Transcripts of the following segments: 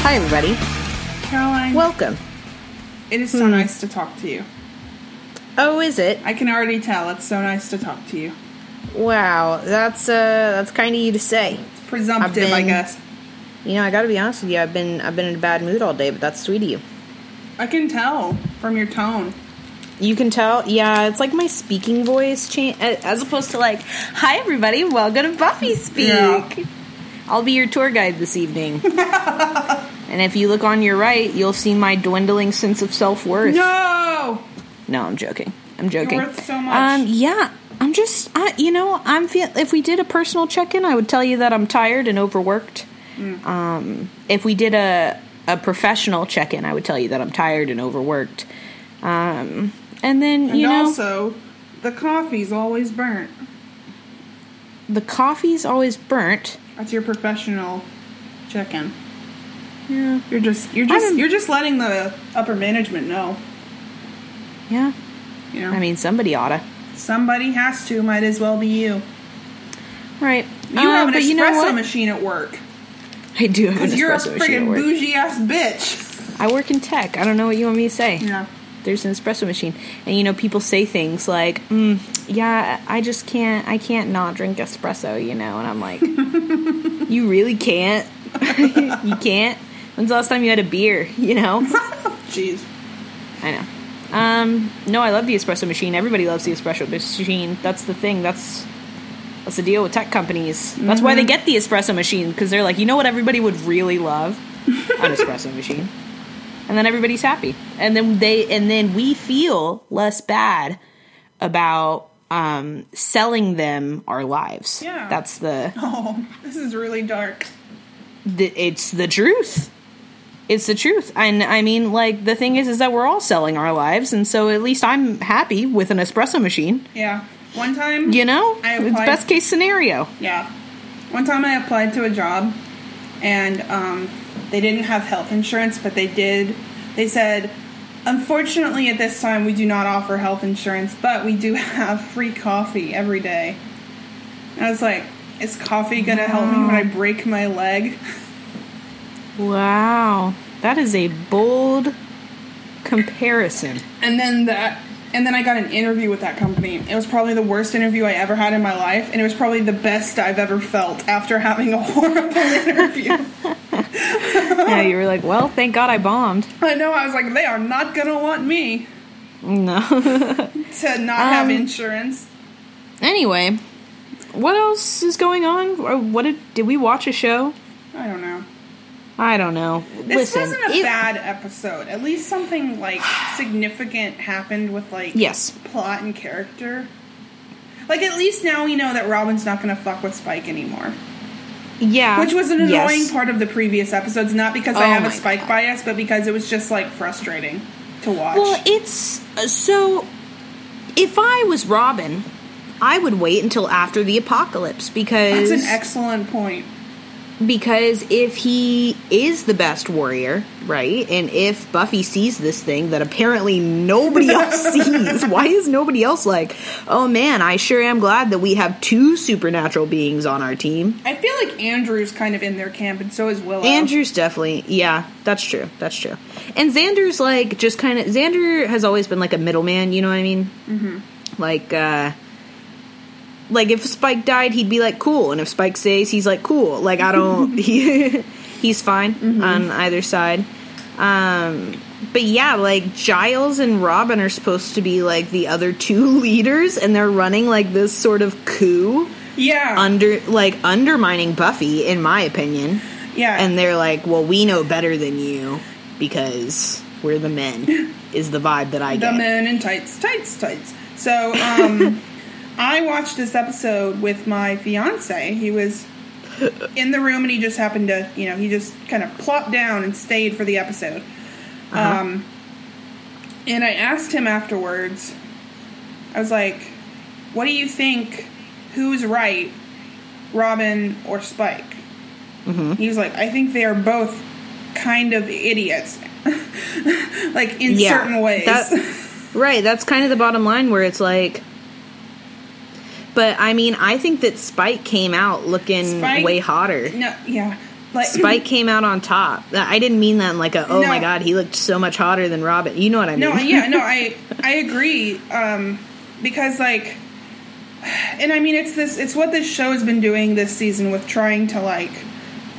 Hi, everybody. Caroline, Welcome. it is so Hmm. nice to talk to you. Oh, is it? I can already tell it's so nice to talk to you. Wow, that's uh, that's kind of you to say. Presumptive, I've I guess. You know, I got to be honest with you. I've been I've been in a bad mood all day, but that's sweet of you. I can tell from your tone. You can tell. Yeah, it's like my speaking voice change as opposed to like, "Hi, everybody, welcome to Buffy Speak." Yeah. I'll be your tour guide this evening. and if you look on your right, you'll see my dwindling sense of self worth. No! No, I'm joking. I'm joking. worth so much. Um, yeah, I'm just, I, you know, I'm feel. If we did a personal check-in, I would tell you that I'm tired and overworked. Mm. Um, if we did a a professional check-in, I would tell you that I'm tired and overworked. Um, and then And you know, also, the coffee's always burnt. the coffee's always burnt. That's your professional check-in. Yeah, You're just you're just you're just letting the upper management know. Yeah. You know, I mean, somebody oughta. somebody has to. Might as well be you. Right. You Uh, have an espresso you know machine at work I do have an because you're a espresso machine at friggin' bougie ass bitch. I work in tech. I don't know what you want me to say. Yeah. there's an espresso machine and you know people say things like mm, yeah i just can't i can't not drink espresso you know and i'm like you really can't you can't when's the last time you had a beer you know Jeez. i know um no i love the espresso machine. Everybody loves the espresso machine. That's the thing. That's that's the deal with tech companies. That's why they get the espresso machine because they're like you know what everybody would really love? An espresso machine. And then everybody's happy. And then they and then we feel less bad about um selling them our lives. Yeah. that's the, Oh, this is really dark. the it's the truth it's the truth and i mean like the thing is is that we're all selling our lives and so at least i'm happy with an espresso machine Yeah. One time, you know I it's best case scenario Yeah. One time I applied to a job and um, they didn't have health insurance, but they did. They said, unfortunately, at this time, we do not offer health insurance, but we do have free coffee every day. And I was like, is coffee going to help me when I break my leg? wow that is a bold comparison And then that. And then I got an interview with that company. It was probably the worst interview I ever had in my life, and it was probably the best I've ever felt after having a horrible interview. yeah you were like well thank god i bombed I know. I was like, they are not gonna want me no to not have Um, insurance. Anyway, what else is going on? Or what did did we watch a show? I don't know. I don't know. This Listen, wasn't a it- bad episode. At least something like significant happened with like Yes. plot and character. Like at least now we know that Robin's not gonna fuck with Spike anymore. Yeah, Which was an yes. annoying part of the previous episodes, not because I Oh have a Spike bias, but because it was just like frustrating to watch. Well, it's uh, so. If I was Robin, I would wait until after the apocalypse because That's an excellent point. Because if he is the best warrior, right? And if Buffy sees this thing that apparently nobody else sees, why is nobody else like, "Oh man, I sure am glad that we have two supernatural beings on our team." I feel like Andrew's kind of in their camp, and so is Willow. Andrew's definitely, yeah, that's true. That's true. And Xander's like just kind of Xander has always been like a middleman. You know what I mean? Mm-hmm. Like, uh like if Spike died, he'd be like cool, and if Spike stays, he's like cool. Like I don't, he, he's fine on either side. Um, but yeah, like Giles and Robin are supposed to be like the other two leaders, and they're running like this sort of coup yeah, under like undermining Buffy, in my opinion. yeah, And they're like, "Well, we know better than you because we're the men." Is the vibe that I the get. The men in tights, tights, tights. So, um, I watched this episode with my fiance. He was in the room, and he just happened to, you know, he just kind of plopped down and stayed for the episode. Uh-huh. Um, and I asked him afterwards. I was like, what do you think? Who's right, Robin or Spike? Mm-hmm. He was like, I think they are both kind of idiots, like in Yeah, certain ways. that- Right, that's kind of the bottom line where it's like But I mean, I think that Spike came out looking Spike- way hotter. no, yeah, like Spike came out on top. I didn't mean that in like a oh my god, he looked so much hotter than Robin. You know what I mean? No, yeah, no, I I agree. Um, because like, and I mean, it's this, it's what this show has been doing this season with trying to like,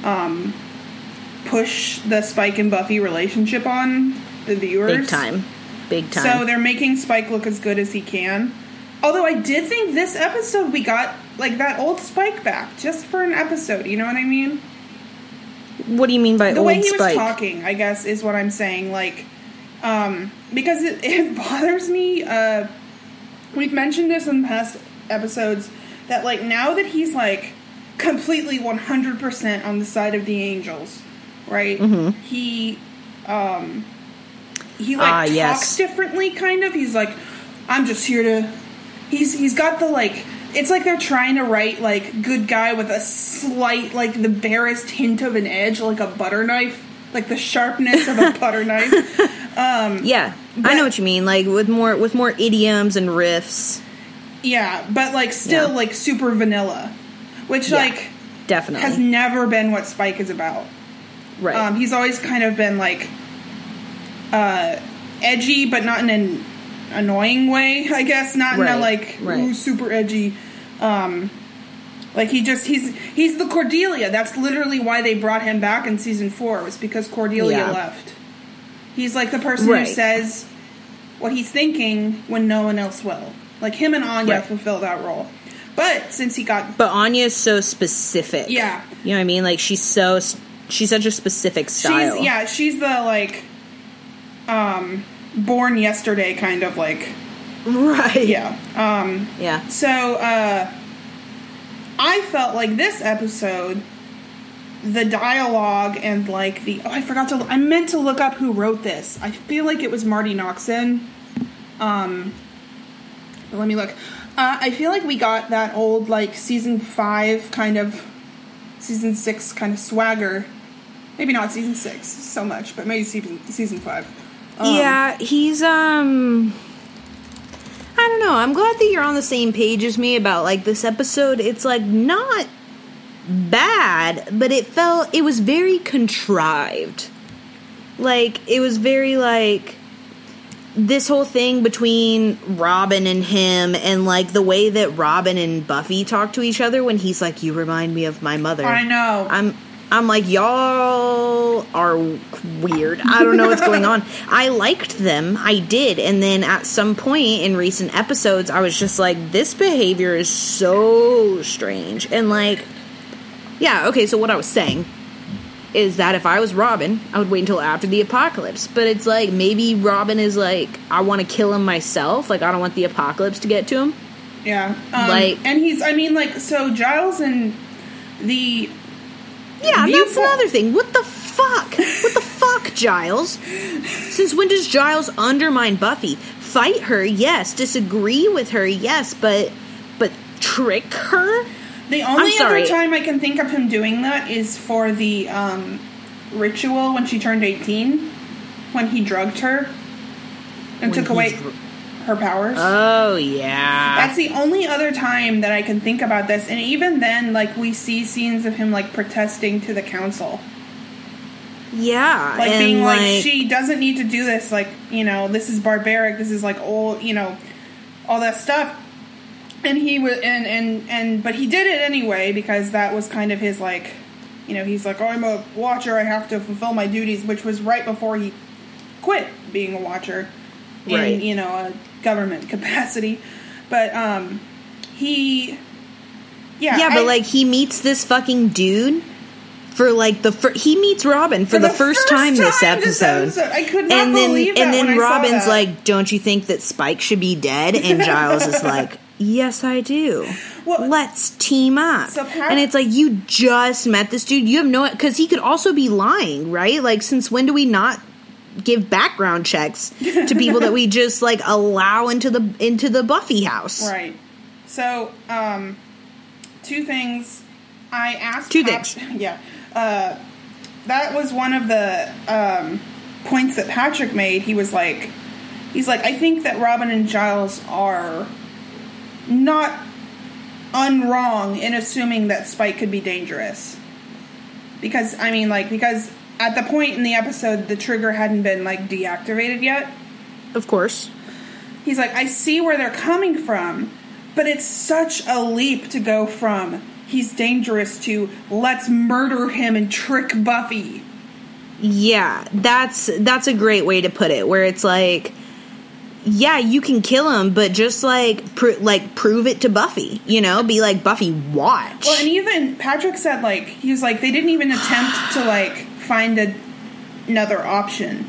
um, push the Spike and Buffy relationship on the viewers. Big time. Big time. So they're making Spike look as good as he can. Although I did think this episode we got like that old Spike back just for an episode. You know what I mean? what do you mean by the way he Spike? was talking i guess is what i'm saying like um because it, it bothers me uh we've mentioned this in past episodes that like now that he's like completely 100% on the side of the angels right Mhm. he um he like Ah, talks yes. differently kind of he's like i'm just here to he's he's got the like it's like they're trying to write like good guy with a slight like the barest hint of an edge like a butter knife like the sharpness of a butter knife um Yeah, I know what you mean. Like with more with more idioms and riffs. yeah but like still Yeah. like super vanilla which Yeah, like Definitely. has never been what spike is about right. um he's always kind of been like uh edgy but not in an annoying way i guess not in a like right. ooh, super edgy um like he just he's he's the cordelia that's literally why they brought him back in season four was because cordelia Yeah. left he's like the person Right. who says what he's thinking when no one else will like him and anya Right. fulfill that role but since he got but Anya's so specific. Yeah. You know what I mean? Like she's so she's such a specific style. She's yeah, she's the like um born yesterday kind of like Right. yeah. Um Yeah. so uh I felt like this episode the dialogue and like the oh I forgot to I meant to look up who wrote this. I feel like it was Marti Noxon. Um but let me look. Uh, I feel like we got that old like season 5 kind of season 6 kind of swagger. Maybe not season 6 so much, but maybe season season 5. Um, yeah, he's um I don't know. I'm glad that you're on the same page as me about like this episode. It's like not bad, but it felt it was very contrived. Like it was very like this whole thing between Robin and him and like the way that Robin and Buffy talk to each other when he's like you remind me of my mother. I know. I'm I'm like y'all are weird. I don't know what's going on. I liked them. I did. And then at some point in recent episodes I was just like this behavior is so strange. And like yeah, okay, so what I was saying is that if I was Robin, I would wait until after the apocalypse. But it's like maybe Robin is like I want to kill him myself. Like I don't want the apocalypse to get to him. Yeah. Um, Like- and he's I mean like so Giles and the Yeah, that's another thing. What the fuck? What the fuck, Giles? Since when does Giles undermine Buffy? Fight her, yes. Disagree with her, yes. But but trick her? The only other time I can think of him doing that is for the um, ritual when she turned 18, when he drugged her and When took away dr- her powers. Oh yeah. That's the only other time that I can think about this. And even then, like, we see scenes of him, like, protesting to the council. yeah. Like, being like, like, she doesn't need to do this. Like, you know, this is barbaric. This is, like, old, you know, all that stuff. And he was, and, and, and, but he did it anyway because that was kind of his, like, you know, he's like, oh, I'm a watcher. I have to fulfill my duties, which was right before he quit being a watcher in, Right. you know, a government capacity. But, um, he, yeah. yeah, but I- like he meets this fucking dude for like the fir- he meets Robin for, the, first, time, this time episode. I could not and then believe that and then when I saw Robin's like, "Don't you think that Spike should be dead?" And Giles is like, "Yes, I do. Well, Let's team up." So and it's like you just met this dude. You have no because he could also be lying, right? Like, since when do we not give background checks to people that we just like allow into the into the Buffy house? Right. So, um, two things. I asked Two Pat- things. Yeah, uh, that was one of the um, points that Patrick made. He was like, he's like, I think that Robin and Giles are not unwrong in assuming that Spike could be dangerous. Because I mean, like, because at the point in the episode, the trigger hadn't been like deactivated yet. Of course. He's like, I see where they're coming from, but it's such a leap to go from he's dangerous to let's murder him and trick Buffy. Yeah, that's that's a great way to put it. Where it's like, yeah, you can kill him, but just like pr- like prove it to Buffy. You know, be like Buffy, watch. Well, and even Patrick said like he was like they didn't even attempt to like find a, another option,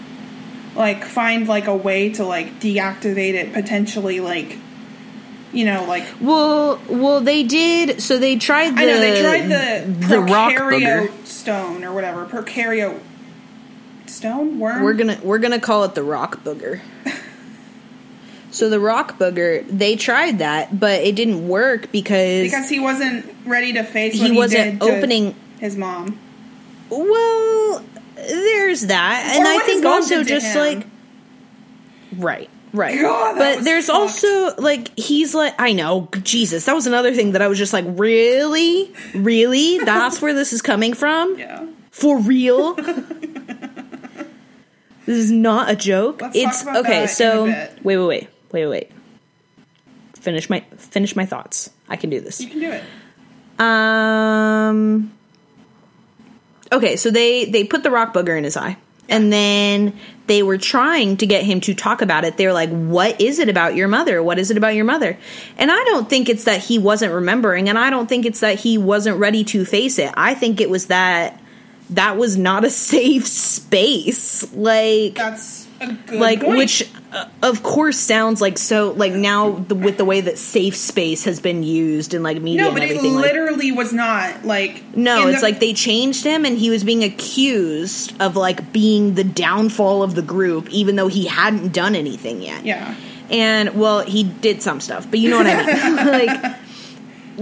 like find like a way to like deactivate it potentially like, you know like well, well, they did. So they tried. The, I know they tried the the rock Prokaryote booger. stone or whatever Prokaryote stone worm. We're gonna we're gonna call it the rock booger. so the rock booger, they tried that, but it didn't work because, because he wasn't ready to face He wasn't opening- his mom. Well, there's that, and Or I think also just like right. Right. God, but there's fucked. also like he's like I know Jesus that was another thing that I was just like really really that's where this is coming from Yeah. for real this is not a joke Let's it's okay so wait wait wait wait wait finish my finish my thoughts I can do this You can do it. um. Okay, so they they put the rock bugger in his eye, and then they were trying to get him to talk about it. They were like, "What is it about your mother? What is it about your mother?" And I don't think it's that he wasn't remembering, and I don't think it's that he wasn't ready to face it. I think it was that that was not a safe space. Like That's like point. which uh, of course sounds like so like now the, with the way that safe space has been used in like media no, and but it everything like literally was not like no, it's the- like they changed him and he was being accused of like being the downfall of the group even though he hadn't done anything yet. yeah. And well, he did some stuff, but you know what I mean. like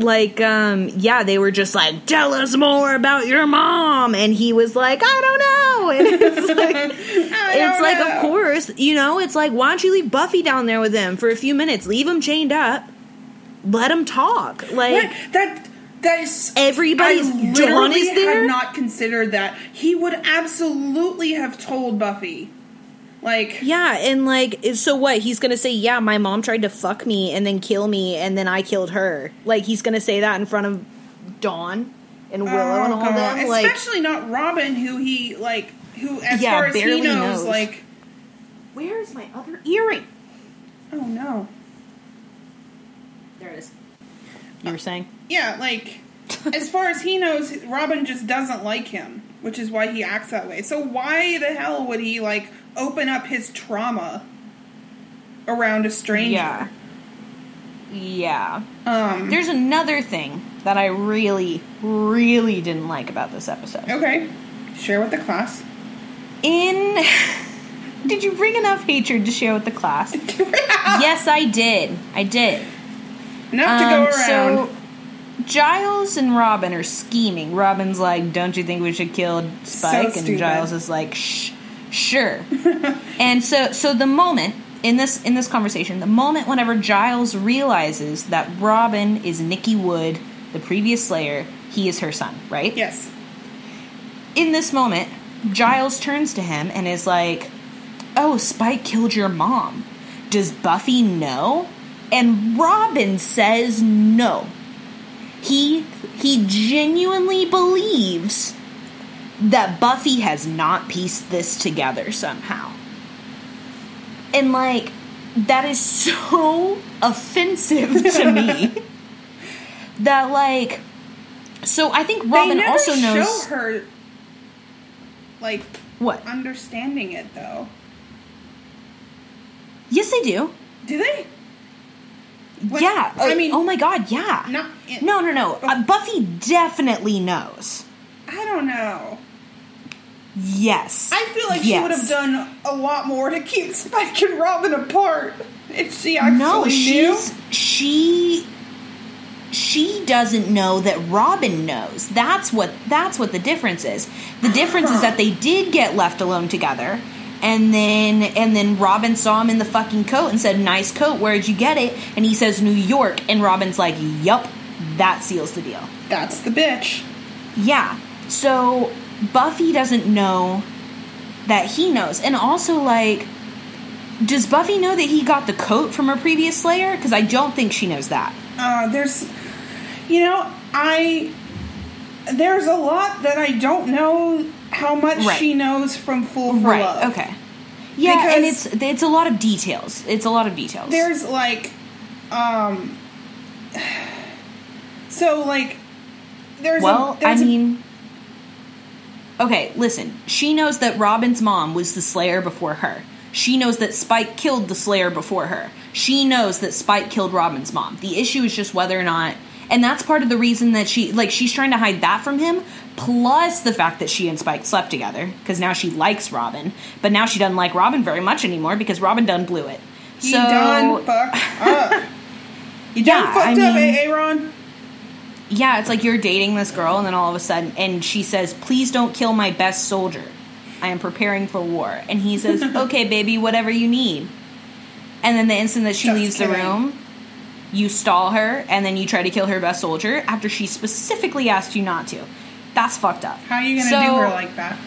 like um yeah, they were just like tell us more about your mom and he was like I don't know. And it's like it's like know. of course, you know, it's like why don't you leave Buffy down there with him for a few minutes? Leave him chained up. Let him talk. Like What? That that is Everybody's- I literally is there? Had not considered that he would absolutely have told Buffy, like Yeah, and like, so what? He's gonna say, "Yeah, my mom tried to fuck me and then kill me, and then I killed her." Like, he's gonna say that in front of Dawn and oh, Willow and all oh, God. them. Like, especially not Robin, who he like, who as Yeah, far as he knows, knows. like, where's my other earring? oh no, There it is. You were saying? yeah, like as far as he knows, Robin just doesn't like him, which is why he acts that way. So why the hell would he like open up his trauma around a stranger? Yeah. Yeah. Um. There's another thing that I really, really didn't like about this episode. Okay. Share with the class. In. Did you bring enough hatred to share with the class? yes, I did. I did. Enough to go Um, around. So Giles and Robin are scheming. Robin's like, "Don't you think we should kill Spike?" and. Giles is like, "Shh, sure." and so, so the moment in this in this conversation, the moment whenever Giles realizes that Robin is Nikki Wood, the previous Slayer, he is her son, right? yes. in this moment, Giles turns to him and is like, Oh, Spike killed your mom. Does Buffy know? And Robin says no. He he genuinely believes that Buffy has not pieced this together somehow. And like that is so offensive to me. that like so I think Robin also knows show her like what? understanding it though. Yes, they do. Do they? Yeah. I mean- oh my god, yeah. Not no, no, no. Uh, Buffy definitely knows. I don't know. Yes. I feel like she would have done a lot more to keep Spike and Robin apart if she actually no, knew. she's she doesn't know that Robin knows. That's what that's what the difference is. The difference is that they did get left alone together. And then and then Robin saw him in the fucking coat and said, "Nice coat. Where'd you get it?" And he says, "New York." And Robin's like, "Yup." That seals the deal. That's the bitch. Yeah. So Buffy doesn't know that he knows. And also like does Buffy know that he got the coat from her previous slayer? Because I don't think she knows that. Uh, there's, you know, I there's a lot that I don't know how much Right. she knows from Fool for right. Love. Okay. Yeah, and it's it's a lot of details. It's a lot of details. There's like, um, so like, there's well, a, I mean, okay. Listen, she knows that Robin's mom was the Slayer before her. She knows that Spike killed the Slayer before her. She knows that Spike killed Robin's mom. The issue is just whether or not, and that's part of the reason that she like she's trying to hide that from him. Plus the fact that she and Spike slept together because now she likes Robin, but now she doesn't like Robin very much anymore because Robin done blew it. he so done fucked up. You done Yeah, fucked I up, mean- Aaron. Yeah, it's like you're dating this girl, and then all of a sudden, and she says, "Please don't kill my best soldier. I am preparing for war." And he says, "Okay, baby, whatever you need." And then the instant that she Just leaves the room, you stall her, and then you try to kill her best soldier after she specifically asked you not to. That's fucked up. How are you gonna So, do her like that?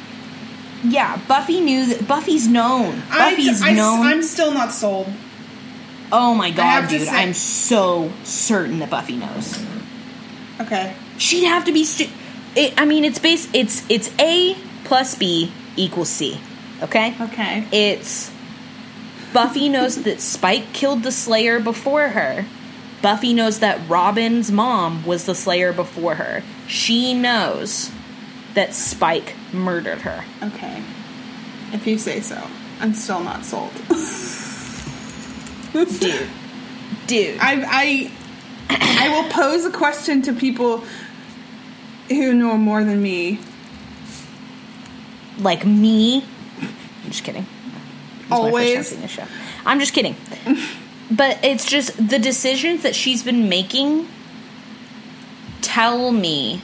Yeah, Buffy knew that. Buffy's known. Buffy's I, known. I'm still not sold. oh my god, dude! say- I'm so certain that Buffy knows. Okay. she'd have to be stu- it, i mean it's base it's it's a plus b equals c okay Okay. it's buffy knows that spike killed the slayer before her buffy knows that robin's mom was the slayer before her she knows that spike murdered her Okay. If you say so. I'm still not sold. dude dude I I I will pose a question to people who know more than me. like me. I'm just kidding. It's my first time Always. seeing this show. I'm just kidding. but it's just the decisions that she's been making tell me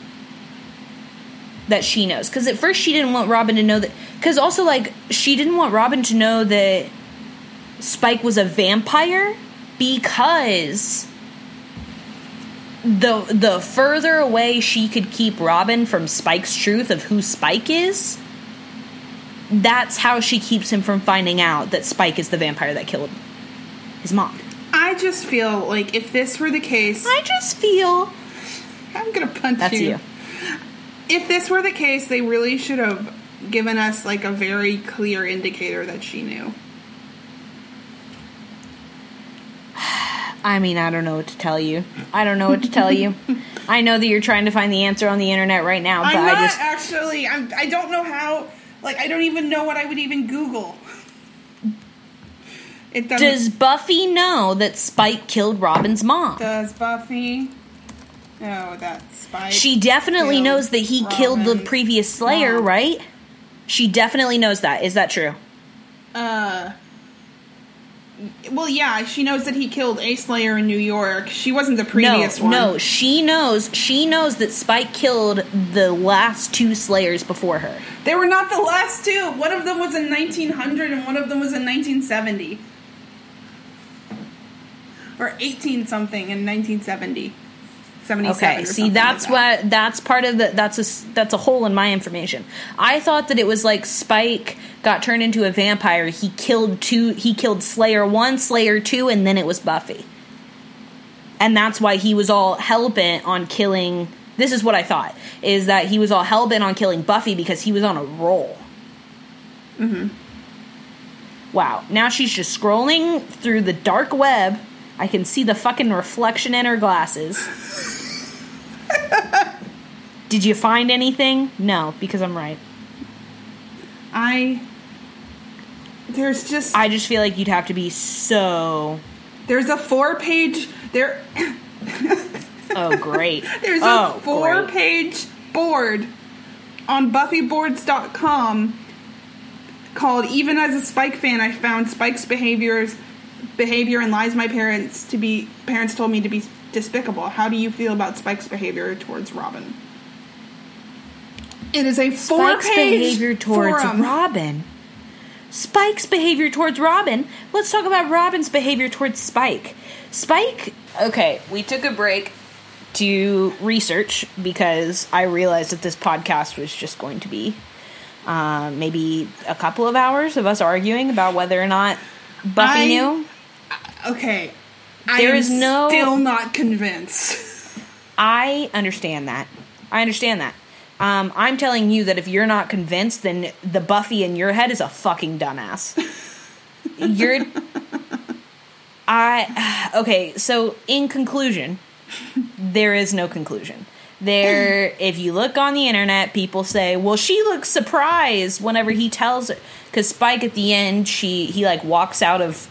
that she knows. Because at first she didn't want Robin to know that. Because also, like, she didn't want Robin to know that Spike was a vampire because the the further away she could keep Robin from Spike's truth of who Spike is, that's how she keeps him from finding out that Spike is the vampire that killed his mom. I just feel like if this were the case, I just feel I'm gonna punch that's you. you. If this were the case, they really should have given us like a very clear indicator that she knew. I mean, I don't know what to tell you. I don't know what to tell you. I know that you're trying to find the answer on the internet right now, but I'm not I just actually. I'm. I don't know how. Like I don't even know what I would even Google. It doesn't. does Buffy know that Spike killed Robin's mom? Does Buffy? No, that Spike. She definitely knows that he killed the previous Slayer, mom. right? She definitely knows that. Is that true? Uh. Well, yeah, she knows that he killed a Slayer in New York. She wasn't the previous no, one. no, she knows. She knows that Spike killed the last two Slayers before her. They were not the last two. One of them was in 1900 and one of them was in 1970. Or 18 something in 1970. 77 Okay, see, that's like that. what that's part of the that's a that's a hole in my information. I thought that it was like Spike got turned into a vampire. He killed two. He killed Slayer one, Slayer two, and then it was Buffy. And that's why he was all hell bent on killing. This is what I thought is that he was all hell bent on killing Buffy because he was on a roll. Mm-hmm. Wow. Now she's just scrolling through the dark web. I can see the fucking reflection in her glasses. Did you find anything? No, because I'm right. I. There's just. I just feel like you'd have to be so. there's a four page. There. Oh, great. There's oh, a four great. page board on buffyboards.com called Even as a Spike fan I found Spike's behaviors behavior and lies my parents to be parents told me to be despicable. How do you feel about Spike's behavior towards Robin? It is a four Spike's behavior towards forum. Robin. Spike's behavior towards Robin. Let's talk about Robin's behavior towards Spike. Spike. Okay, we took a break to research because I realized that this podcast was just going to be uh, maybe a couple of hours of us arguing about whether or not Buffy I- knew. Okay. I There is no- still not convinced. I understand that. I understand that. Um, I'm telling you that if you're not convinced, then the Buffy in your head is a fucking dumbass. you're. I. Okay, so in conclusion, there is no conclusion. There, if you look on the internet, people say, "Well, she looks surprised whenever he tells her." Because Spike at the end, she he like walks out of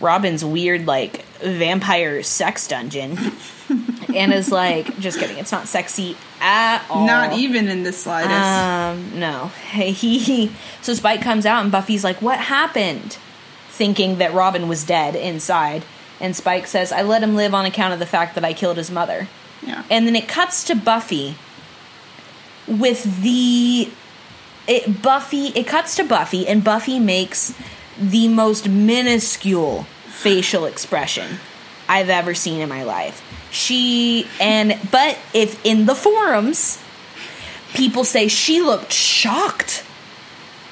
Robin's weird like vampire sex dungeon, and is like, "Just kidding, it's not sexy at all." Not even in the slightest. Um, no. He so Spike comes out and Buffy's like, "What happened?" Thinking that Robin was dead inside, and Spike says, "I let him live on account of the fact that I killed his mother." yeah. And then it cuts to Buffy with the it, Buffy. It cuts to Buffy, and Buffy makes the most minuscule facial expression I've ever seen in my life. She and but if in the forums, people say she looked shocked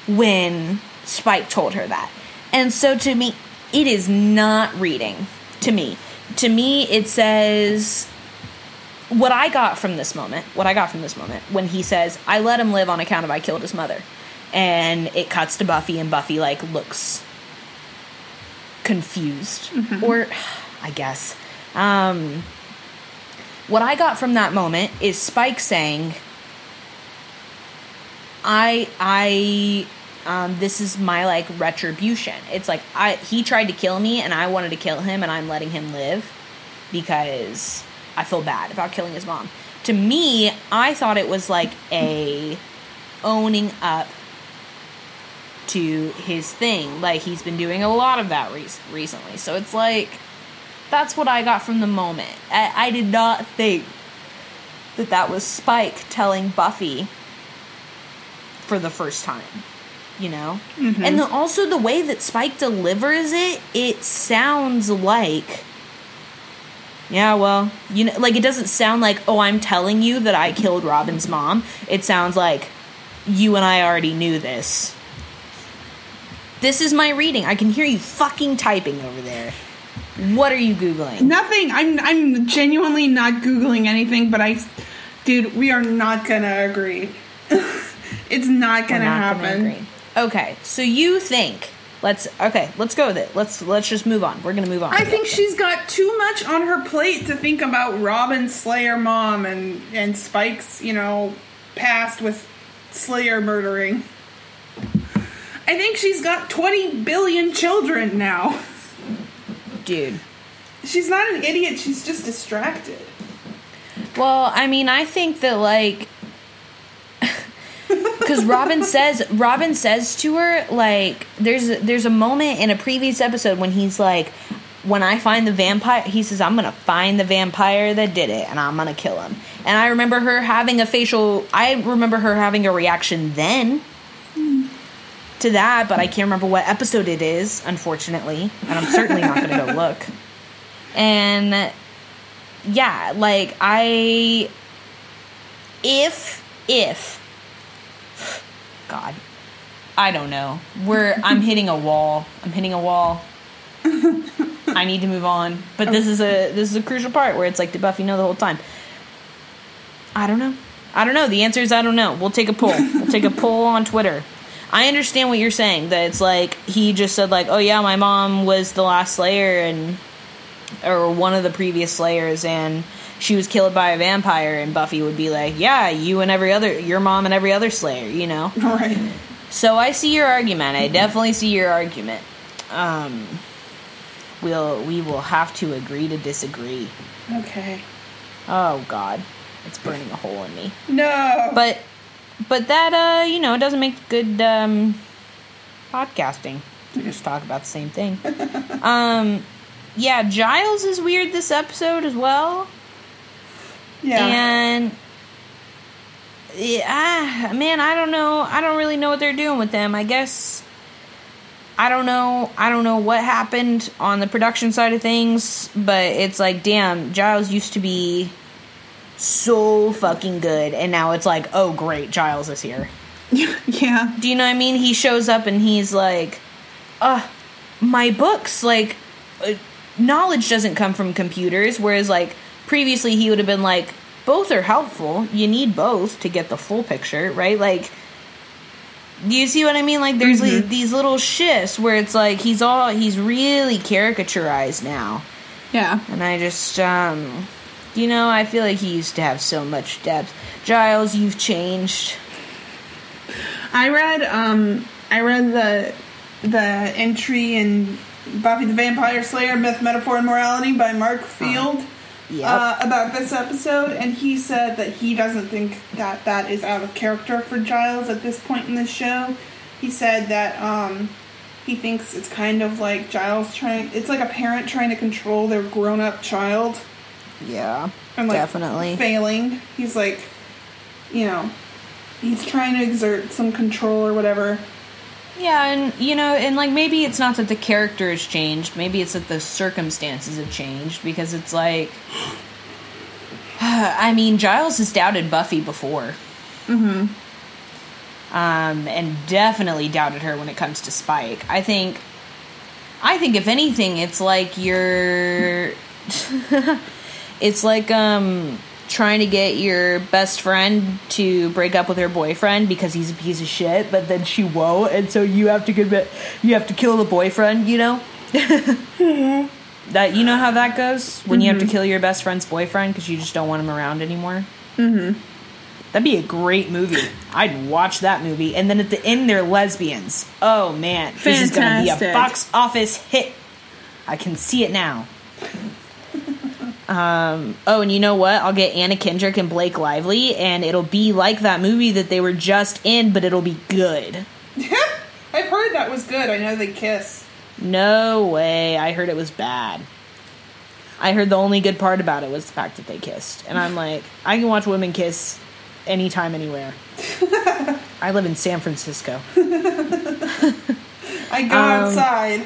when Spike told her that. And so to me, it is not reading to me. To me, it says what I got from this moment, what I got from this moment, when he says, I let him live on account of I killed his mother. And it cuts to Buffy, and Buffy, like, looks confused. Or, I guess. Um, what I got from that moment is Spike saying, I, I, um, this is my, like, retribution. It's like, I, he tried to kill me, and I wanted to kill him, and I'm letting him live because I feel bad about killing his mom. To me, I thought it was like a owning up to his thing. Like he's been doing a lot of that re- recently. So it's like that's what I got from the moment. I, I did not think that that was Spike telling Buffy for the first time. You know, mm-hmm. and the, also the way that Spike delivers it, it sounds like yeah, well, you know, like it doesn't sound like, oh, I'm telling you that I killed Robin's mom. It sounds like you and I already knew this. This is my reading. I can hear you fucking typing over there. What are you googling? Nothing. I'm I'm genuinely not googling anything, but I, dude, we are not gonna agree. it's not gonna We're not happen. agree. Okay, so you think? Let's okay. Let's go with it. Let's let's just move on. We're gonna move on. I think she's got too much on her plate to think about Robin Slayer mom and and Spike's, you know, past with Slayer murdering. I think she's got 20 billion children now. dude. She's not an idiot, she's just distracted. Well, I mean, I think that like because Robin says Robin says to her like there's there's a moment in a previous episode when he's like when I find the vampire he says I'm gonna find the vampire that did it and I'm gonna kill him and I remember her having a facial I remember her having a reaction then to that but I can't remember what episode it is unfortunately and I'm certainly not gonna go look and yeah like I if if God, I don't know. We're I'm hitting a wall. I'm hitting a wall. I need to move on. But this is a this is a crucial part where it's like did Buffy know the whole time? I don't know. I don't know. The answer is I don't know. We'll take a poll. We'll take a poll on Twitter. I understand what you're saying. That it's like he just said like, oh yeah, my mom was the last Slayer and or one of the previous Slayers and she was killed by a vampire and Buffy would be like, "Yeah, you and every other your mom and every other slayer, you know." Right. So I see your argument. I definitely see your argument. Um we'll we will have to agree to disagree. Okay. Oh god. It's burning a hole in me. No. But but that uh, you know, doesn't make good um podcasting. To just talk about the same thing. um yeah, Giles is weird this episode as well. Yeah. And yeah, man, I don't know. I don't really know what they're doing with them. I guess I don't know. I don't know what happened on the production side of things, but it's like, damn, Giles used to be so fucking good, and now it's like, oh great, Giles is here. yeah. Do you know what I mean? He shows up and he's like, uh, my books, like, uh, knowledge doesn't come from computers, whereas, like, previously he would have been like, both are helpful. You need both to get the full picture, right? Like, do you see what I mean? Like, there's Mhm. like, these little shifts where it's like he's all, he's really caricaturized now. Yeah. And I just, um, you know, I feel like he used to have so much depth. Giles, you've changed. I read um I read the the entry in Buffy the Vampire Slayer Myth, Metaphor, and Morality by Mark Field Yep. uh, about this episode, and he said that he doesn't think that that is out of character for Giles at this point in the show. He said that um he thinks it's kind of like Giles trying it's like a parent trying to control their grown up child yeah. and like Definitely. failing. He's like, you know, he's trying to exert some control or whatever. Yeah, and you know, and like maybe it's not that the character has changed, maybe it's that the circumstances have changed because it's like I mean, Giles has doubted Buffy before. Mm-hmm. Um and definitely doubted her when it comes to Spike. I think I think if anything it's like you're it's like um trying to get your best friend to break up with her boyfriend because he's a piece of shit, but then she won't, and so you have to commit, you have to kill the boyfriend. You know that you know how that goes when you have to kill your best friend's boyfriend because you just don't want him around anymore. Mm-hmm. That'd be a great movie. I'd watch that movie, and then at the end they're lesbians. Oh man, this is gonna be a box office hit. I can see it now. Um, oh, and you know what? I'll get Anna Kendrick and Blake Lively, and it'll be like that movie that they were just in, but it'll be good. I've heard that was good. I know they kiss. No way. I heard it was bad. I heard the only good part about it was the fact that they kissed. And I'm like, I can watch women kiss anytime, anywhere. I live in San Francisco. I go Um, outside.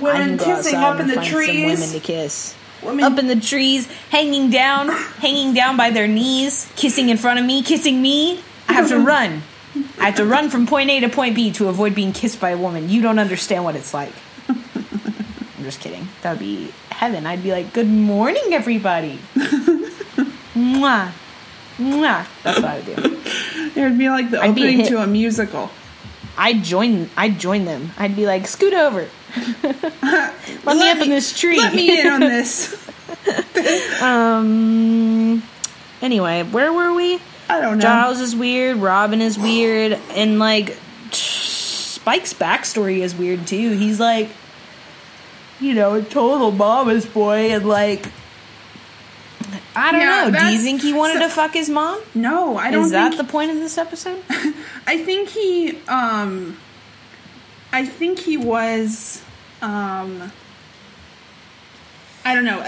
Women kissing outside up in the some women trees. to kiss. Women, Up in the trees, hanging down, hanging down by their knees, kissing in front of me, kissing me. I have to run. I have to run from point A to point B to avoid being kissed by a woman. You don't understand what it's like. I'm just kidding. That would be heaven. I'd be like, "Good morning, everybody." Mwah, mwah. That's what I would do. it would be like the I'd a opening to a musical. I'd join. I'd join them. I'd be like, "Scoot over. Let, me up in this tree." Let me in on this. Um. Anyway, where were we? I don't know. Giles is weird. Robin is weird, and like Spike's backstory is weird too. He's like, you know, a total mama's boy, and like, I don't Yeah, know. Do you think he wanted so- to fuck his mom? No, I don't Is that the point of this episode? I think he. Um, I think he was. Um, I don't know.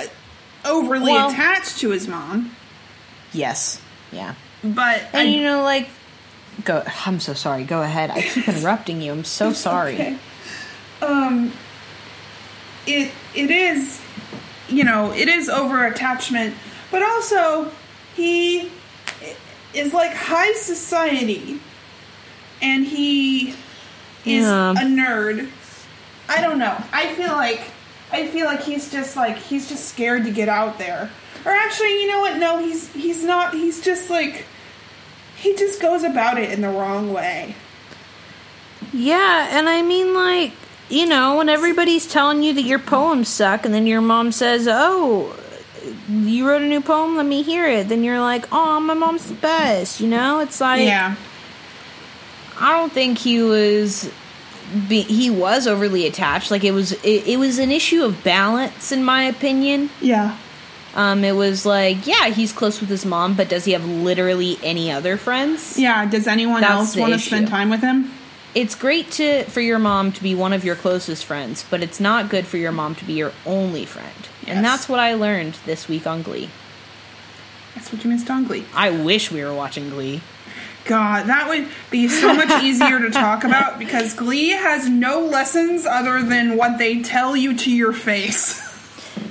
Overly Well- attached to his mom, yes. Yeah. but And I, you know, like, go. I'm so sorry. Go ahead. I keep interrupting you. I'm so sorry. Okay. Um, it it is, you know, it is over attachment, but also he is like high society, and he is Yeah. a nerd. I don't know. I feel like I feel like he's just like he's just scared to get out there. Or actually, you know what? No, he's he's not. He's just like he just goes about it in the wrong way. Yeah, and I mean, like, you know, when everybody's telling you that your poems suck, and then your mom says, Oh, you wrote a new poem, let me hear it. Then you're like, Oh, my mom's the best, you know? It's like, yeah. I don't think he was. Be, he was overly attached. Like it was, it, it was an issue of balance, in my opinion. Yeah. Um, it was like, yeah, he's close with his mom, but does he have literally any other friends? Yeah, does anyone That's else want to spend time with him? it's great to for your mom to be one of your closest friends, but it's not good for your mom to be your only friend. Yes. And that's what I learned this week on Glee. That's what you missed on Glee. I wish we were watching Glee. God, that would be so much easier to talk about because Glee has no lessons other than what they tell you to your face.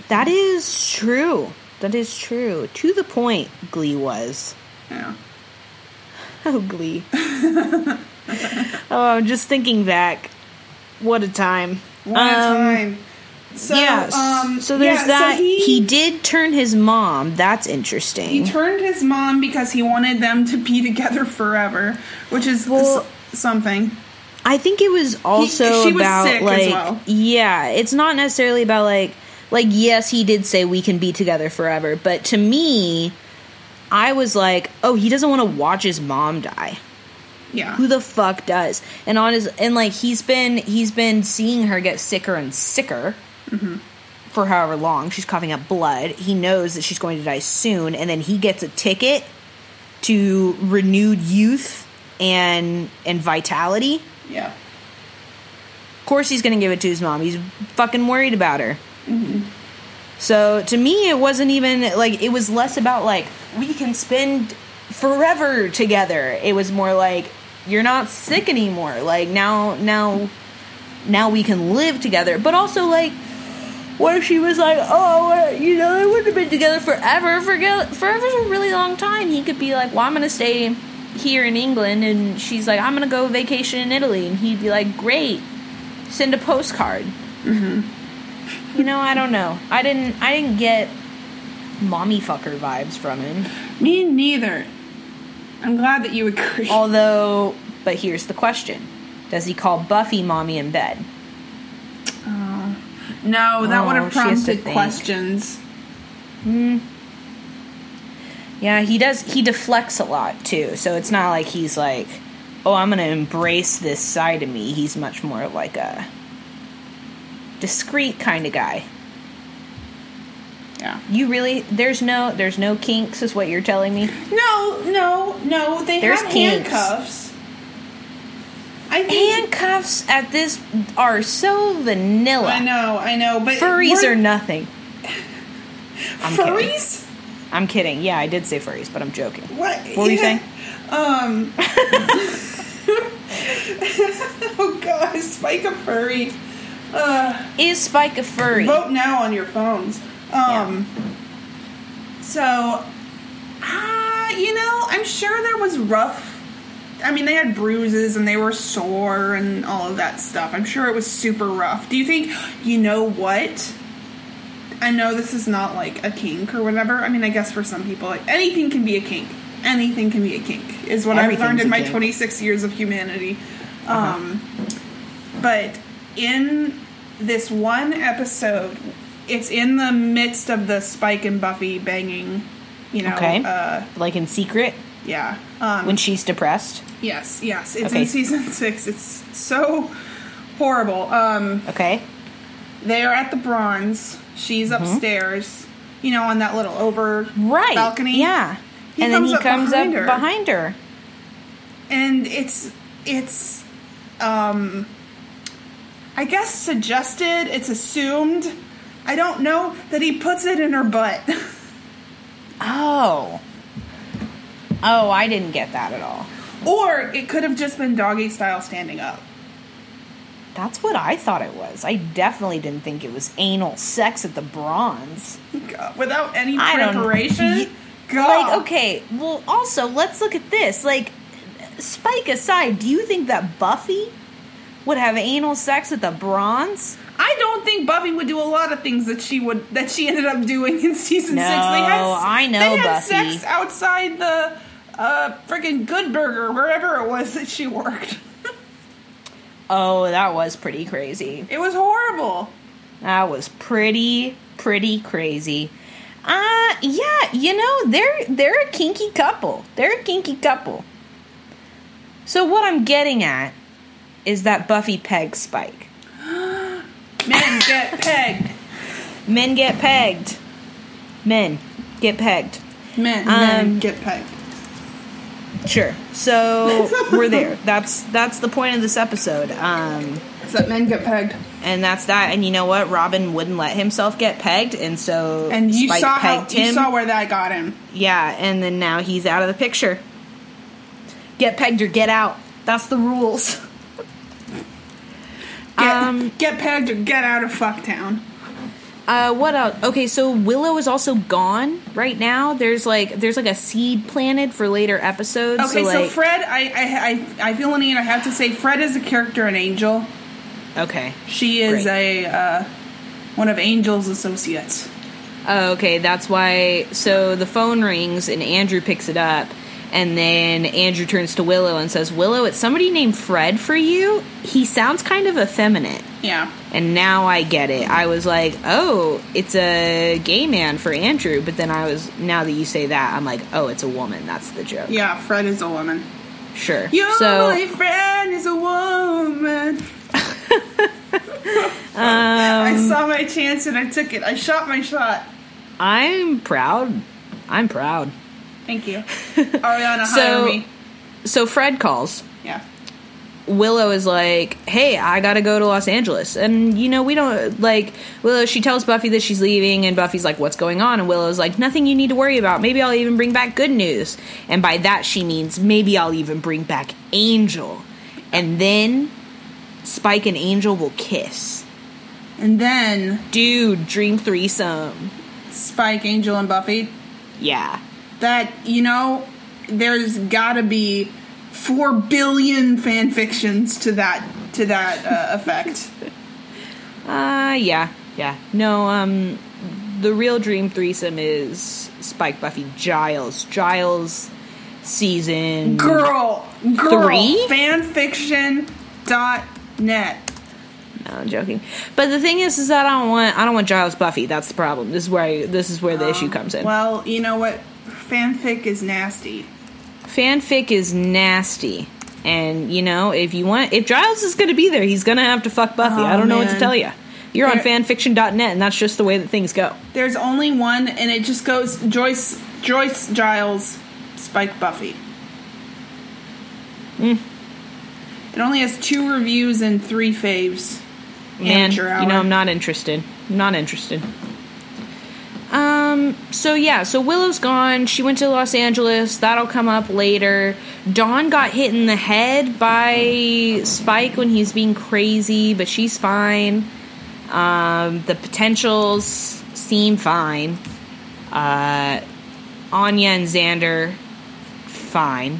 That is true. That is true. To the point, Glee was. Yeah. Oh, Glee. oh, just thinking back. What a time. What a Um, time. So, yes. um, so there's yeah, that. So he, he, did turn his mom. That's interesting. he turned his mom because he wanted them to be together forever, which is Well- something. I think it was also she was about sick as like well. yeah, it's not necessarily about like like yes, he did say we can be together forever, but to me I was like, "Oh, he doesn't want to watch his mom die." Yeah. Who the fuck does? And on his and like he's been he's been seeing her get sicker and sicker Mm-hmm. for however long. She's coughing up blood. He knows that she's going to die soon, and then he gets a ticket to renewed youth and and vitality. Yeah. Of course, he's going to give it to his mom. He's fucking worried about her. So to me, it wasn't even like it was less about like we can spend forever together. It was more like you're not sick anymore. Like now, now, now we can live together. But also like. Where she was like, oh, you know, they wouldn't have been together forever. Forget, forever's a really long time. He could be like, well, I'm gonna stay here in England, and she's like, I'm gonna go vacation in Italy, and he'd be like, great, send a postcard. Mm-hmm. You know, I don't know. I didn't. I didn't get mommy fucker vibes from him. Me neither. I'm glad that you agree. Although, but here's the question: Does he call Buffy mommy in bed? No, that would Oh, have she has to prompted questions. Hmm. Yeah, he does. He deflects a lot too, so it's not like he's like, "Oh, I'm gonna embrace this side of me." He's much more like a discreet kind of guy. Yeah. You really there's no there's no kinks, is what you're telling me. No, no, no. They There's have kinks. handcuffs. I think. Handcuffs at this are so vanilla. I know, I know, but Furries we're- nothing. I'm kidding. furries. I'm kidding. Yeah, I did say furries, but I'm joking. What? What were you saying? Um. oh God, Spike a furry. Uh, Is Spike a furry? vote now on your phones. Um. So, ah, you know, I'm sure there was rough. I mean, they had bruises and they were sore and all of that stuff. I'm sure it was super rough. Do you think, you know what? I know this is not like a kink or whatever. I mean, I guess for some people, like anything can be a kink. Anything can be a kink, is what I've learned in my kink. 26 years of humanity. Uh-huh. Um, but in this one episode, it's in the midst of the Spike and Buffy banging, you know. Okay. Uh, like in secret yeah. Um, when she's depressed. yes, yes. It's Okay. in season six. It's so horrible. Um, Okay. they are at the bronze. She's upstairs, you know, on that little over Mm-hmm. Right. balcony. Yeah. He and then he up comes behind up her. behind her. and it's it's um I guess suggested, it's assumed. I don't know that he puts it in her butt. Oh. Oh, I didn't get that at all. or it could have just been doggy style standing up. That's what I thought it was. I definitely didn't think it was anal sex at the bronze. God, without any preparation. God. Like, okay, well, also, let's look at this. Like, Spike aside, do you think that Buffy would have anal sex at the bronze? I don't think Buffy would do a lot of things that she would that she ended up doing in season No, six. They had, I know they had Buffy. sex outside the uh, freaking Good Burger, wherever it was that she worked. Oh, that was pretty crazy. It was horrible. That was pretty, pretty crazy. Uh yeah, you know, they're they're a kinky couple. They're a kinky couple. So what I'm getting at is that Buffy pegs Spike. Men get pegged. Men get pegged. Men get pegged. Men, Um, men get pegged. Sure. So we're there. That's that's the point of this episode. Um, that men get pegged. and that's that. And you know what? Robin wouldn't let himself get pegged, and so And you Spike saw how you him. saw where that got him. yeah, and then now he's out of the picture. Get pegged or get out. That's the rules. Get, Um, get pegged or get out of fucktown. Uh, what else? Okay, so Willow is also gone right now. There's like there's like a seed planted for later episodes. Okay, so, so, Fred, I, I I I feel a need. I have to say, Fred is a character in Angel. okay, She is Great. a uh, one of Angel's associates. oh, okay, that's why. So the phone rings and Andrew picks it up, and then Andrew turns to Willow and says, "Willow, it's somebody named Fred for you. He sounds kind of effeminate." Yeah. And now I get it. I was like, "Oh, it's a gay man for Andrew," but then I was now that you say that, I'm like, "Oh, it's a woman." That's the joke. Yeah, Fred is a woman. Sure. Your so my friend is a woman. Um, I saw my chance and I took it. I shot my shot. I'm proud. I'm proud. Thank you, Ariana. So-. So Fred calls. Yeah. Willow is like, "Hey, I got to go to Los Angeles." And you know, we don't like Willow, she tells Buffy that she's leaving and Buffy's like, "What's going on?" And Willow's like, "Nothing you need to worry about. Maybe I'll even bring back good news." And by that she means maybe I'll even bring back Angel. And then Spike and Angel will kiss. And then Dude, dream threesome. Spike, Angel, and Buffy. Yeah. That you know, there's got to be four billion fan fictions to that to that uh, effect. Uh yeah, yeah. No, um the real dream threesome is Spike Buffy Giles. Giles season Girl, girl, Three? fanfiction dot net. No, I'm joking. But the thing is is that I don't want I don't want Giles Buffy. That's the problem. This is where I, this is where the issue comes in. Well, you know what? Fanfic is nasty. Fanfic is nasty. And you know, if you want if Giles is going to be there, he's going to have to fuck Buffy. Oh, I don't know what to tell you. You're on fanfiction.net and that's just the way that things go. There's only one, and it just goes Joyce, Joyce Giles, Spike Buffy. Hmm. It only has two reviews and three faves. Man, you know. I'm not interested. I'm not interested. Um, so yeah, so Willow's gone. She went to Los Angeles. That'll come up later. Dawn got hit in the head by Spike when he's being crazy, but she's fine. Um, the potentials seem fine. Uh, Anya and Xander, fine.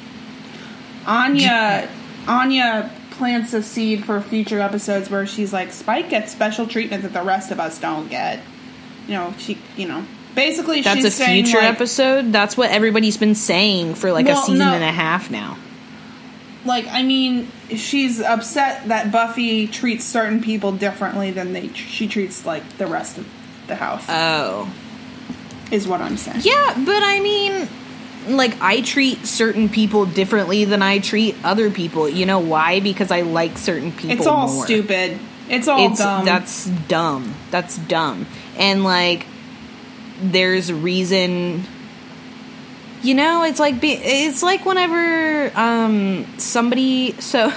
Anya, Anya plants a seed for future episodes where she's like, Spike gets special treatment that the rest of us don't get. You know, she, you know, basically That's she's a future like, episode. That's what everybody's been saying for like a season no. and a half now. like I mean, she's upset that Buffy treats certain people differently than they she treats like the rest of the house. Oh. is what I'm saying. Yeah, but I mean, like, I treat certain people differently than I treat other people. You know why? Because I like certain people it's all more. stupid. It's all It's dumb. that's dumb. That's dumb. And like, there's reason. You know, it's like be, it's like whenever um somebody so.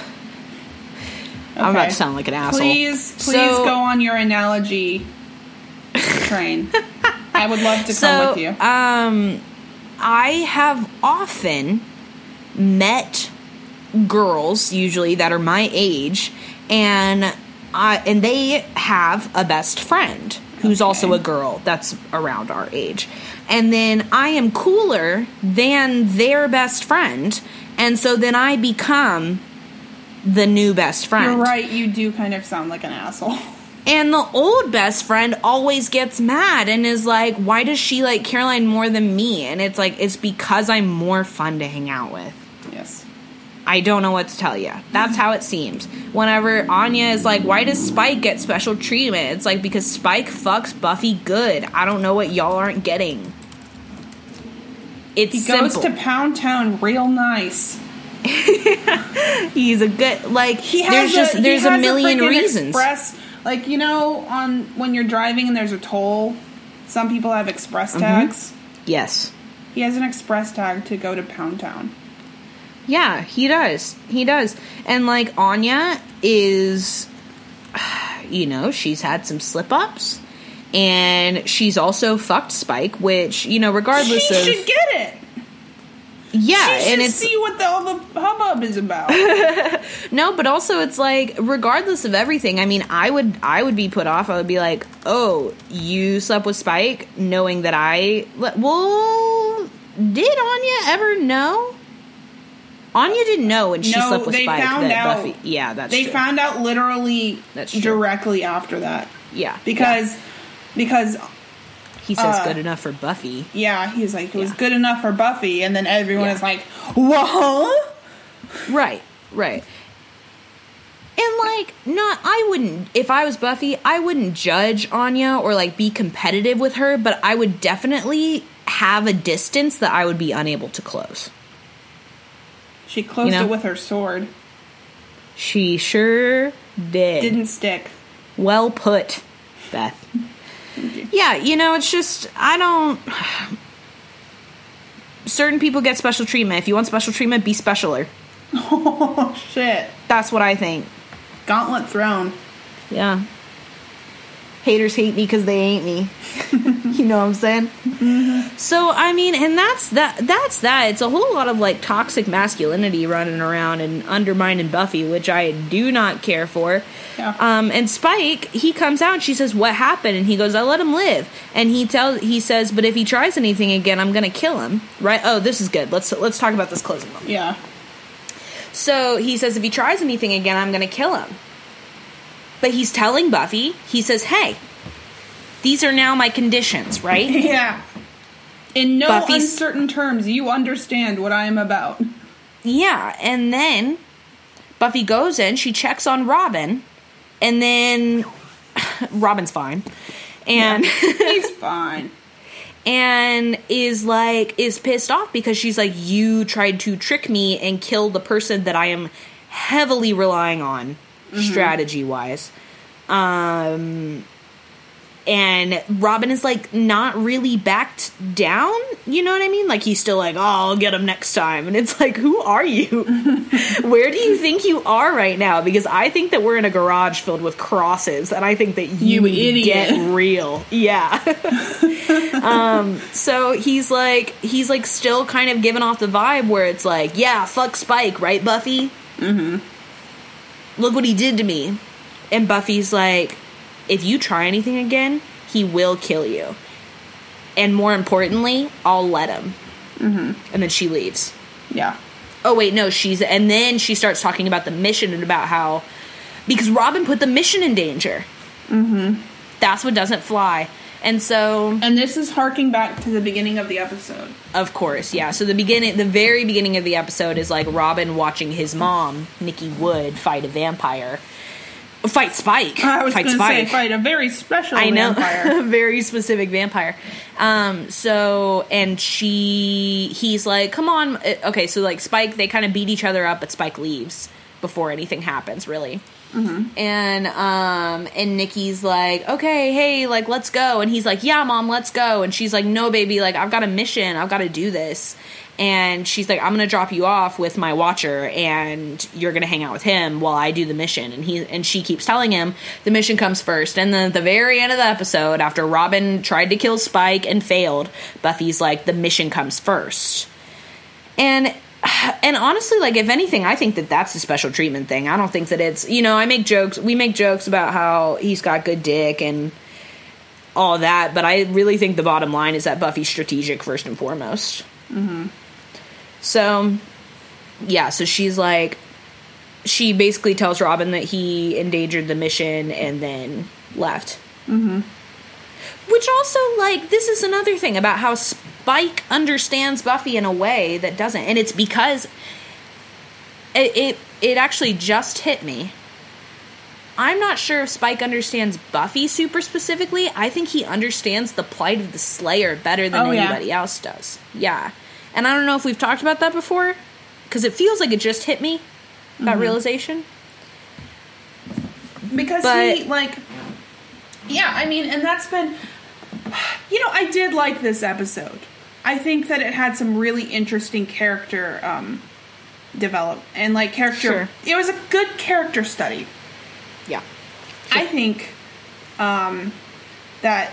I'm about to sound like an asshole. Please, please So- go on your analogy train. I would love to come so, with you. Um, I have often met girls, usually that are my age, and I and they have a best friend who's also a girl that's around our age. And then I am cooler than their best friend, and so then I become the new best friend. You're right. You do kind of sound like an asshole. And the old best friend always gets mad and is like, why does she like Caroline more than me? And it's like, it's because I'm more fun to hang out with. I don't know what to tell you. That's how it seems. Whenever Anya is like, why does Spike get special treatment? It's like, because Spike fucks Buffy good. I don't know what y'all aren't getting. It's He goes simple. to Pound Town real nice. He's a good, like, He has there's just, he there's a million freaking reasons. Express, like you know, on when you're driving and there's a toll, some people have express Mm-hmm. tags. yes. He has an express tag to go to Pound Town. Yeah, he does. He does. And like Anya is you know, she's had some slip ups and she's also fucked Spike, which, you know, regardless she of should get it. Yeah, She and it's see what the, all the hubbub is about. No, but also it's like regardless of everything. I mean, I would I would be put off. I would be like, "Oh, you slept with Spike knowing that I well, did Anya ever know?" Anya didn't know when she No, slept with they Spike found that out. Buffy. Yeah, that's true. they true. found out literally That's true. directly after that yeah, because because he says uh, good enough for Buffy. yeah, he's like it was Yeah. good enough for Buffy, and then everyone Yeah. is like, whoa, Right, right. And like, not I wouldn't if I was Buffy, I wouldn't judge Anya or like be competitive with her, but I would definitely have a distance that I would be unable to close. She closed You know? it with her sword. She sure did. Didn't stick. Well put, Beth. Yeah, you know, it's just I don't. Certain people get special treatment. If you want special treatment, be specialer. Oh shit! That's what I think. Gauntlet thrown. Yeah. Haters hate me because they ain't me. you know what I'm saying? So I mean, and that's that. That's that. It's a whole lot of like toxic masculinity running around and undermining Buffy, which I do not care for. Yeah. Um, and Spike, he comes out. and She says, "What happened?" And he goes, "I let him live." And he tells, he says, "But if he tries anything again, I'm gonna kill him." Right? Oh, this is good. Let's let's talk about this closing moment. Yeah. So he says, if he tries anything again, I'm going to kill him. But he's telling Buffy, he says, hey, these are now my conditions, right? Yeah. In no Buffy's- uncertain terms, you understand what I am about. yeah. And then Buffy goes in, she checks on Robin, and then Robin's fine. And. He's fine. and is like is pissed off because she's like you tried to trick me and kill the person that I am heavily relying on strategy wise um and Robin is like not really backed down, you know what I mean? Like he's still like, "Oh, I'll get him next time." And it's like, "Who are you? Where do you think you are right now?" Because I think that we're in a garage filled with crosses and I think that you, You idiot. get real. Yeah. um so he's like he's like still kind of giving off the vibe where it's like, "Yeah, fuck Spike, right, Buffy?" Mhm. Look what he did to me. And Buffy's like, if you try anything again, he will kill you. And more importantly, I'll let him. Mm-hmm. And then she leaves. Yeah. Oh, wait, no, she's. And then she starts talking about the mission and about how. Because Robin put the mission in danger. Mm-hmm. That's what doesn't fly. And so, And this is harking back to the beginning of the episode. of course, yeah. So the beginning, the very beginning of the episode is like Robin watching his mom, Nikki Wood, fight a vampire. Fight Spike. I was fight going to say fight a very special I know, vampire. a very specific vampire. Um, so and she, he's like, "Come on." Uh, Okay, so like Spike, they kind of beat each other up, but Spike leaves before anything happens, really. And um, and Nikki's like, "Okay, hey, like let's go." And he's like, "Yeah, mom, let's go." And she's like, "No, baby, like I've got a mission. I've got to do this." And she's like, "I'm gonna drop you off with my watcher, and you're gonna hang out with him while I do the mission." And he and she keeps telling him the mission comes first. And then at the very end of the episode, after Robin tried to kill Spike and failed, Buffy's like, "The mission comes first. And and honestly, like if anything, I think that that's a special treatment thing. I don't think that it's you know I make jokes. We make jokes about how he's got good dick and all that, but I really think the bottom line is that Buffy's strategic first and foremost. Mm-hmm. So, yeah, so she's like, she basically tells Robin that he endangered the mission and then left. Mm-hmm. Which also, like, this is another thing about how Spike understands Buffy in a way that doesn't, and it's because it it, it actually just hit me. I'm not sure if Spike understands Buffy super specifically. I think he understands the plight of the Slayer better than Oh, yeah. anybody else does. Yeah. And I don't know if we've talked about that before because it feels like it just hit me that Mm-hmm. realization. because But- he like yeah i mean and that's been you know i did like this episode i think that it had some really interesting character um develop and like character. Sure. It was a good character study. Yeah. I think um, that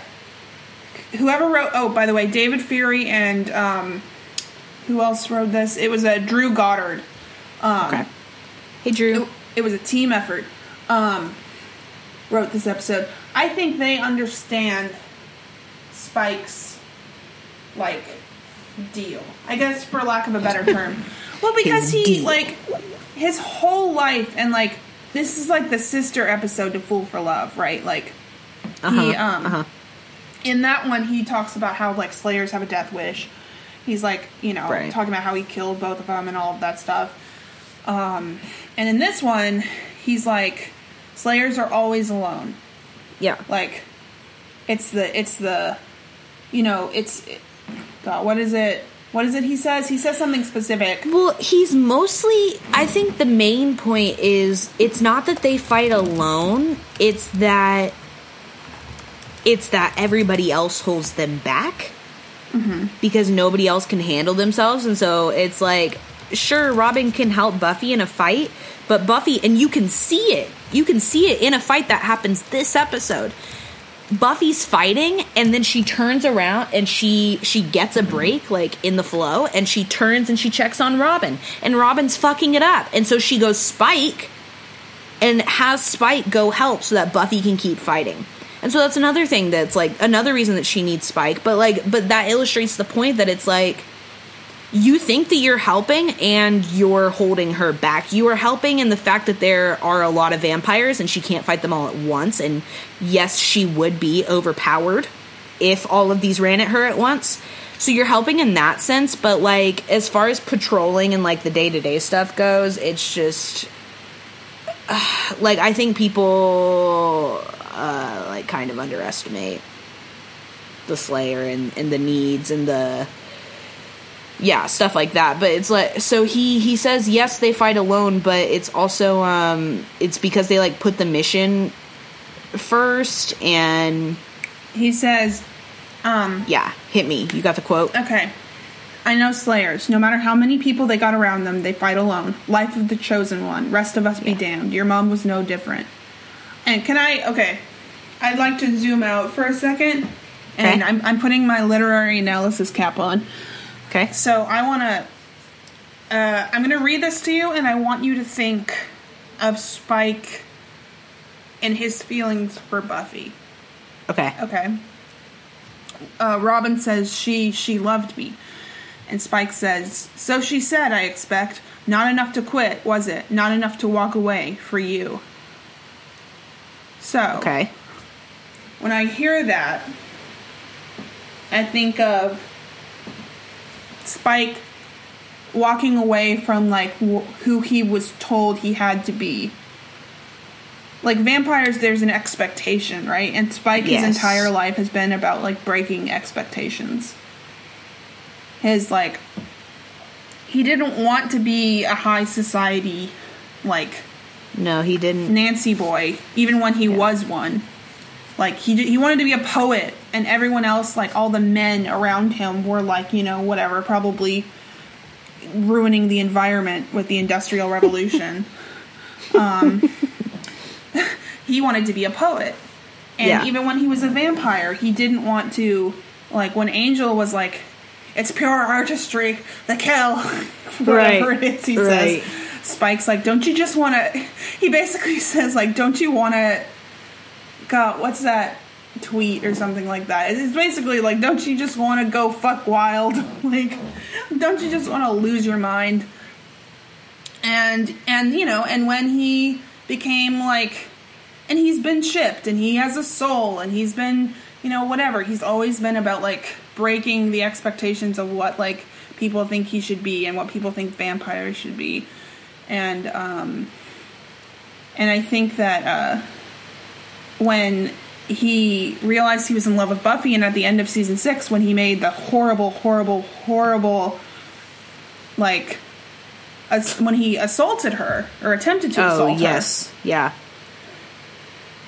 whoever wrote. Oh, by the way, David Fury and um, who else wrote this? It was a Drew Goddard. Um, Okay. Hey, Drew. it, it was a team effort. Um, wrote this episode. I think they understand Spike's like deal. I guess for lack of a better term. Well, because His he deal. like his whole life and like this is like the sister episode to Fool for Love, right? Like Uh-huh. he um uh-huh. in that one he talks about how like slayers have a death wish he's like you know Right. talking about how he killed both of them and all of that stuff um and in this one he's like slayers are always alone Yeah. like it's the it's the you know it's God, what is it what is it he says he says something specific Well, he's mostly. I think the main point is it's not that they fight alone. It's that it's that everybody else holds them back mm-hmm. because nobody else can handle themselves, and so it's like, sure, Robin can help Buffy in a fight, but Buffy, and you can see it. You can see it in a fight that happens this episode. Buffy's fighting and then she turns around and she she gets a break like in the flow and she turns and she checks on Robin and Robin's fucking it up and so she goes Spike and has Spike go help so that Buffy can keep fighting. And so that's another thing that's like another reason that she needs Spike, but like but that illustrates the point that it's like you think that you're helping and you're holding her back. You are helping in the fact that there are a lot of vampires and she can't fight them all at once. And yes, she would be overpowered if all of these ran at her at once. So you're helping in that sense, but like as far as patrolling and like the day to day stuff goes, it's just like I think people uh, like kind of underestimate the Slayer and, and the needs and the yeah stuff like that but it's like so he he says yes they fight alone but it's also um it's because they like put the mission first and he says um yeah hit me you got the quote Okay. I know Slayers. No matter how many people they got around them, they fight alone. Life of the chosen one. Rest of us be damned. Your mom was no different. And can I? Okay. I'd like to zoom out for a second, and Okay. I'm I'm putting my literary analysis cap on. Okay So I want to. Uh, I'm going to read this to you, and I want you to think of Spike and his feelings for Buffy. okay Okay. Uh, Robin says she she loved me, and Spike says so. She said, I expect not enough to quit, was it? Not enough to walk away for you. So okay when I hear that, I think of Spike walking away from like wh- who he was told he had to be. Like vampires, there's an expectation, right? And Spike, his entire life has been about like breaking expectations. His like, he didn't want to be a high society, like no he didn't Nancy boy, even when he was one. Like he he wanted to be a poet, and everyone else, like all the men around him, were like you know whatever, probably ruining the environment with the industrial revolution. um, he wanted to be a poet, and Yeah. even when he was a vampire, he didn't want to. Like when Angel was like, "It's pure artistry, the kill," whatever Right. it is, he Right. says. Spike's like, "Don't you just want to?" He basically says like, "Don't you want to?" God, what's that tweet or something like that? It's basically like, "Don't you just want to go fuck wild? like, don't you just want to lose your mind?" And and you know, and when he became like, and he's been chipped, and he has a soul, and he's been you know whatever. He's always been about like breaking the expectations of what like people think he should be and what people think vampires should be and um, and I think that uh, when he realized he was in love with Buffy, and at the end of season six, when he made the horrible, horrible, horrible, like, when he assaulted her or attempted to oh, assault her. oh assault yes yeah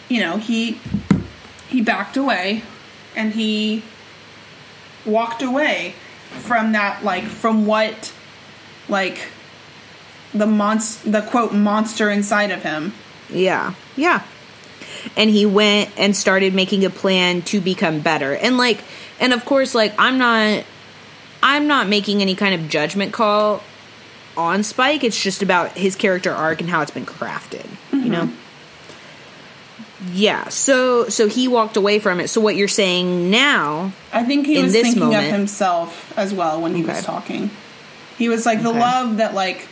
you know, he he backed away, and he walked away from that, like, from what, like the monst the quote monster inside of him. Yeah. Yeah. And he went and started making a plan to become better. And like and of course like I'm not I'm not making any kind of judgment call on Spike. It's just about his character arc and how it's been crafted, mm-hmm. you know. Yeah, so so he walked away from it. So what you're saying now? I think he was thinking moment, of himself as well when he okay. was talking. He was like the love that like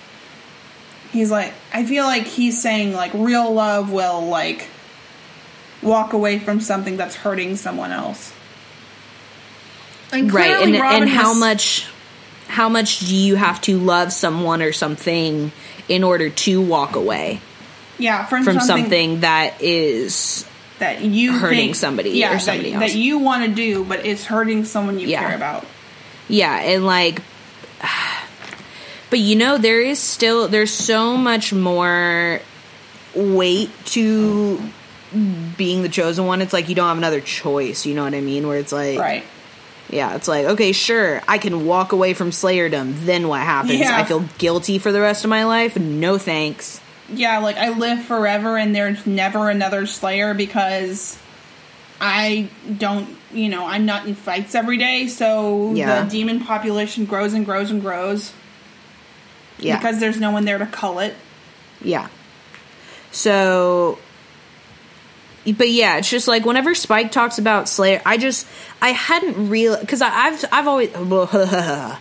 he's like I feel like he's saying like real love will like walk away from something that's hurting someone else. And right, and and how much how much do you have to love someone or something in order to walk away? Yeah, from, from something, something, that is that you hurting think, somebody yeah, or somebody that, else that you want to do, but it's hurting someone you yeah. care about. Yeah, and like, but you know, there is still there's so much more weight to being the chosen one. It's like you don't have another choice. You know what I mean? Where it's like, right yeah, it's like, okay, sure, I can walk away from Slayerdom. Then what happens? Yeah. I feel guilty for the rest of my life? No thanks. Yeah, like I live forever and there's never another Slayer because I don't, you know, I'm not in fights every day, so yeah. the demon population grows and grows and grows. Yeah. Because there's no one there to cull it. Yeah. So but yeah, it's just like whenever Spike talks about Slayer, I just I hadn't real because I've I've always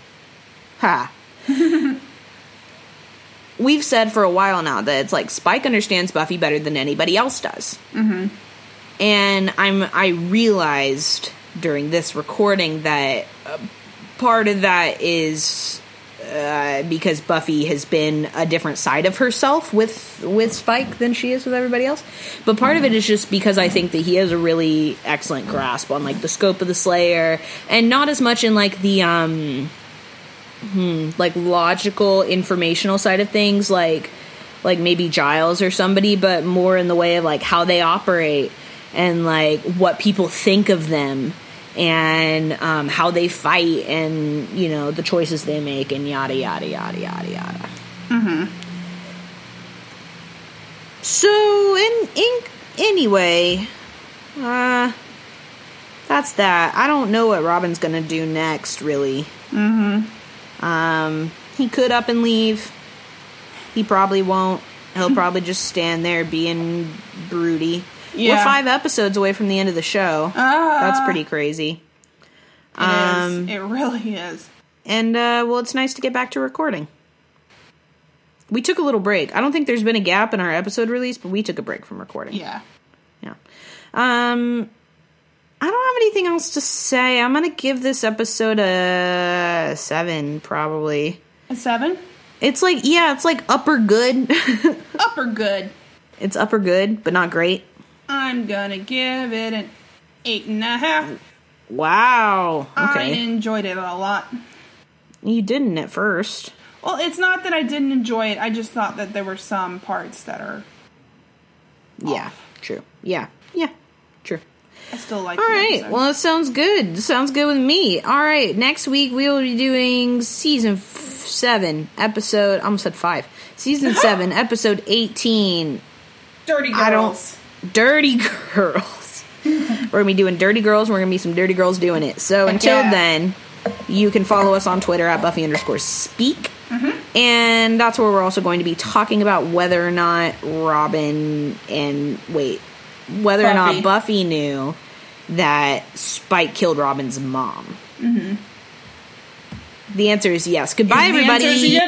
ha. We've said for a while now that it's like Spike understands Buffy better than anybody else does, mm-hmm. and I'm I realized during this recording that part of that is uh, because Buffy has been a different side of herself with with Spike than she is with everybody else. But part of it is just because I think that he has a really excellent grasp on like the scope of the Slayer, and not as much in like the um, hmm, like logical informational side of things, like like maybe Giles or somebody, but more in the way of like how they operate and like what people think of them and um, how they fight and you know the choices they make and yada yada yada yada yada. Mm-hmm. So in in anyway, uh, that's that. I don't know what Robin's gonna do next. Really. Mm-hmm. Um, he could up and leave. He probably won't. He'll probably just stand there being broody. Yeah. We're five episodes away from the end of the show. That's pretty crazy. It um, is. It really is. And uh, well, it's nice to get back to recording. We took a little break. I don't think there's been a gap in our episode release, but we took a break from recording. Yeah. Yeah. Um, I don't have anything else to say. I'm gonna give this episode a seven, probably. A seven? It's like yeah, it's like upper good. upper good. It's upper good, but not great. I'm gonna give it an eight and a half. Wow. Okay. I enjoyed it a lot. You didn't at first. Well, it's not that I didn't enjoy it. I just thought that there were some parts that are. Yeah, off. true. Yeah, yeah, true. I still like. All right. Episode. Well, it sounds good. Sounds good with me. All right. Next week we will be doing season f- seven, episode. I almost said five. Season seven, episode eighteen. Dirty girls. I don't Dirty Girls. we're gonna be doing Dirty Girls. We're gonna be some Dirty Girls doing it. So Heck until yeah. then, you can follow us on Twitter at Buffy underscore Speak. Mm-hmm. And that's where we're also going to be talking about whether or not Robin and wait, whether Buffy. or not Buffy knew that Spike killed Robin's mom. Mm-hmm. The answer is yes. Goodbye, everybody.